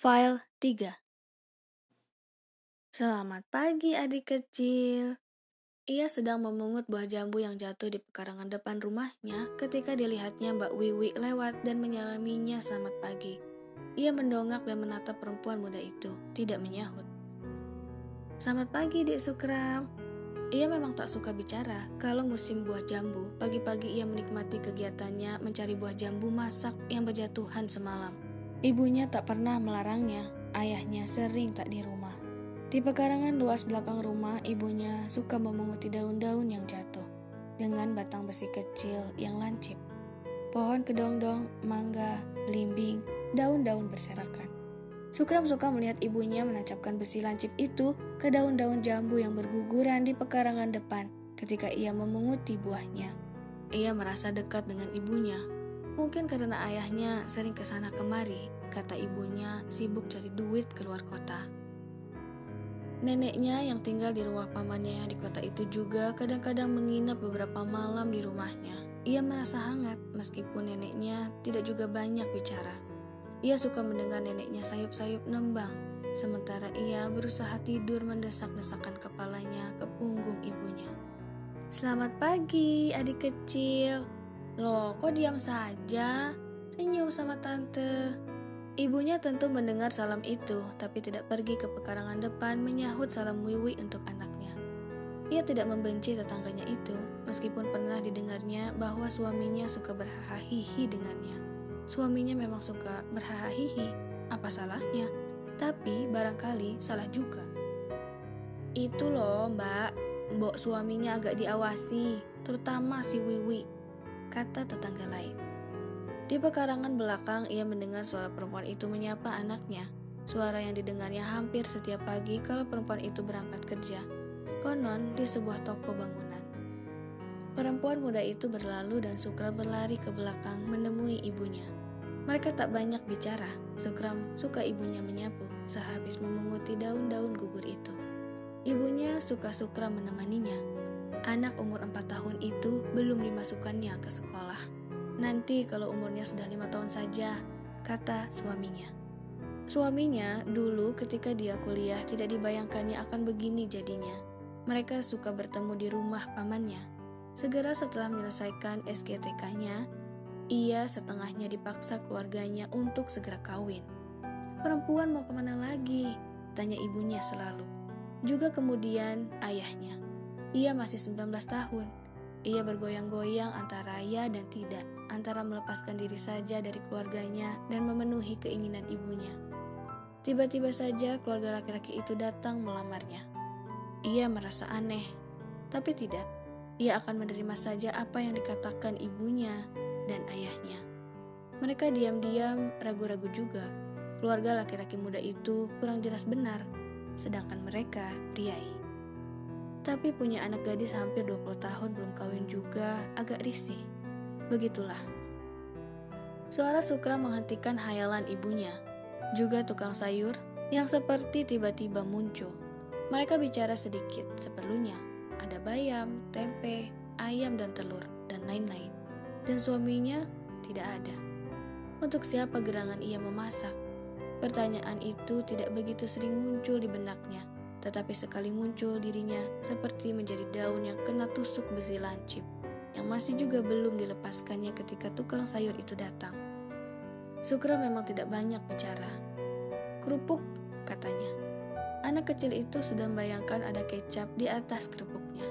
File 3 Selamat pagi adik kecil. Ia sedang memungut buah jambu yang jatuh di pekarangan depan rumahnya ketika dilihatnya Mbak Wiwi lewat dan menyalaminya selamat pagi. Ia mendongak dan menatap perempuan muda itu, tidak menyahut. Selamat pagi, Dik Sukram. Ia memang tak suka bicara kalau musim buah jambu. Pagi-pagi ia menikmati kegiatannya mencari buah jambu masak yang berjatuhan semalam. Ibunya tak pernah melarangnya, ayahnya sering tak di rumah. Di pekarangan luas belakang rumah, ibunya suka memunguti daun-daun yang jatuh dengan batang besi kecil yang lancip. Pohon kedongdong, mangga, belimbing, daun-daun berserakan. Sukram suka melihat ibunya menancapkan besi lancip itu ke daun-daun jambu yang berguguran di pekarangan depan ketika ia memunguti buahnya. Ia merasa dekat dengan ibunya, Mungkin karena ayahnya sering ke sana kemari, kata ibunya sibuk cari duit keluar kota. Neneknya yang tinggal di rumah pamannya di kota itu juga kadang-kadang menginap beberapa malam di rumahnya. Ia merasa hangat meskipun neneknya tidak juga banyak bicara. Ia suka mendengar neneknya sayup-sayup nembang, sementara ia berusaha tidur mendesak-desakan kepalanya ke punggung ibunya. Selamat pagi, adik kecil, Loh, kok diam saja? Senyum sama tante. Ibunya tentu mendengar salam itu, tapi tidak pergi ke pekarangan depan menyahut salam Wiwi untuk anaknya. Ia tidak membenci tetangganya itu, meskipun pernah didengarnya bahwa suaminya suka berhahihi dengannya. Suaminya memang suka berhahihi, apa salahnya? Tapi barangkali salah juga. Itu loh mbak, mbok suaminya agak diawasi, terutama si Wiwi kata tetangga lain. Di pekarangan belakang, ia mendengar suara perempuan itu menyapa anaknya. Suara yang didengarnya hampir setiap pagi kalau perempuan itu berangkat kerja. Konon di sebuah toko bangunan. Perempuan muda itu berlalu dan Sukra berlari ke belakang menemui ibunya. Mereka tak banyak bicara. Sukram suka ibunya menyapu sehabis memunguti daun-daun gugur itu. Ibunya suka Sukra menemaninya Anak umur 4 tahun itu belum dimasukkannya ke sekolah. Nanti kalau umurnya sudah lima tahun saja, kata suaminya. Suaminya dulu ketika dia kuliah tidak dibayangkannya akan begini jadinya. Mereka suka bertemu di rumah pamannya. Segera setelah menyelesaikan SGTK-nya, ia setengahnya dipaksa keluarganya untuk segera kawin. Perempuan mau ke mana lagi? Tanya ibunya selalu. Juga kemudian ayahnya. Ia masih 19 tahun. Ia bergoyang-goyang antara ya dan tidak, antara melepaskan diri saja dari keluarganya dan memenuhi keinginan ibunya. Tiba-tiba saja keluarga laki-laki itu datang melamarnya. Ia merasa aneh, tapi tidak. Ia akan menerima saja apa yang dikatakan ibunya dan ayahnya. Mereka diam-diam ragu-ragu juga. Keluarga laki-laki muda itu kurang jelas benar, sedangkan mereka priai. Tapi punya anak gadis hampir 20 tahun belum kawin juga agak risih. Begitulah. Suara Sukra menghentikan hayalan ibunya. Juga tukang sayur yang seperti tiba-tiba muncul. Mereka bicara sedikit seperlunya. Ada bayam, tempe, ayam dan telur, dan lain-lain. Dan suaminya tidak ada. Untuk siapa gerangan ia memasak? Pertanyaan itu tidak begitu sering muncul di benaknya tetapi sekali muncul dirinya seperti menjadi daun yang kena tusuk besi lancip, yang masih juga belum dilepaskannya ketika tukang sayur itu datang. Sukra memang tidak banyak bicara. Kerupuk, katanya. Anak kecil itu sudah membayangkan ada kecap di atas kerupuknya.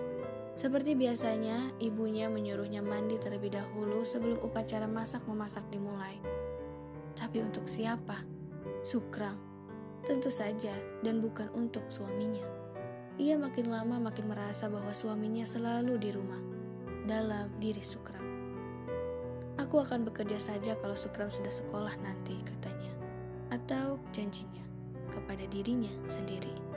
Seperti biasanya, ibunya menyuruhnya mandi terlebih dahulu sebelum upacara masak-memasak dimulai. Tapi untuk siapa? Sukram Tentu saja, dan bukan untuk suaminya. Ia makin lama makin merasa bahwa suaminya selalu di rumah, dalam diri Sukram. Aku akan bekerja saja kalau Sukram sudah sekolah nanti, katanya. Atau janjinya kepada dirinya sendiri.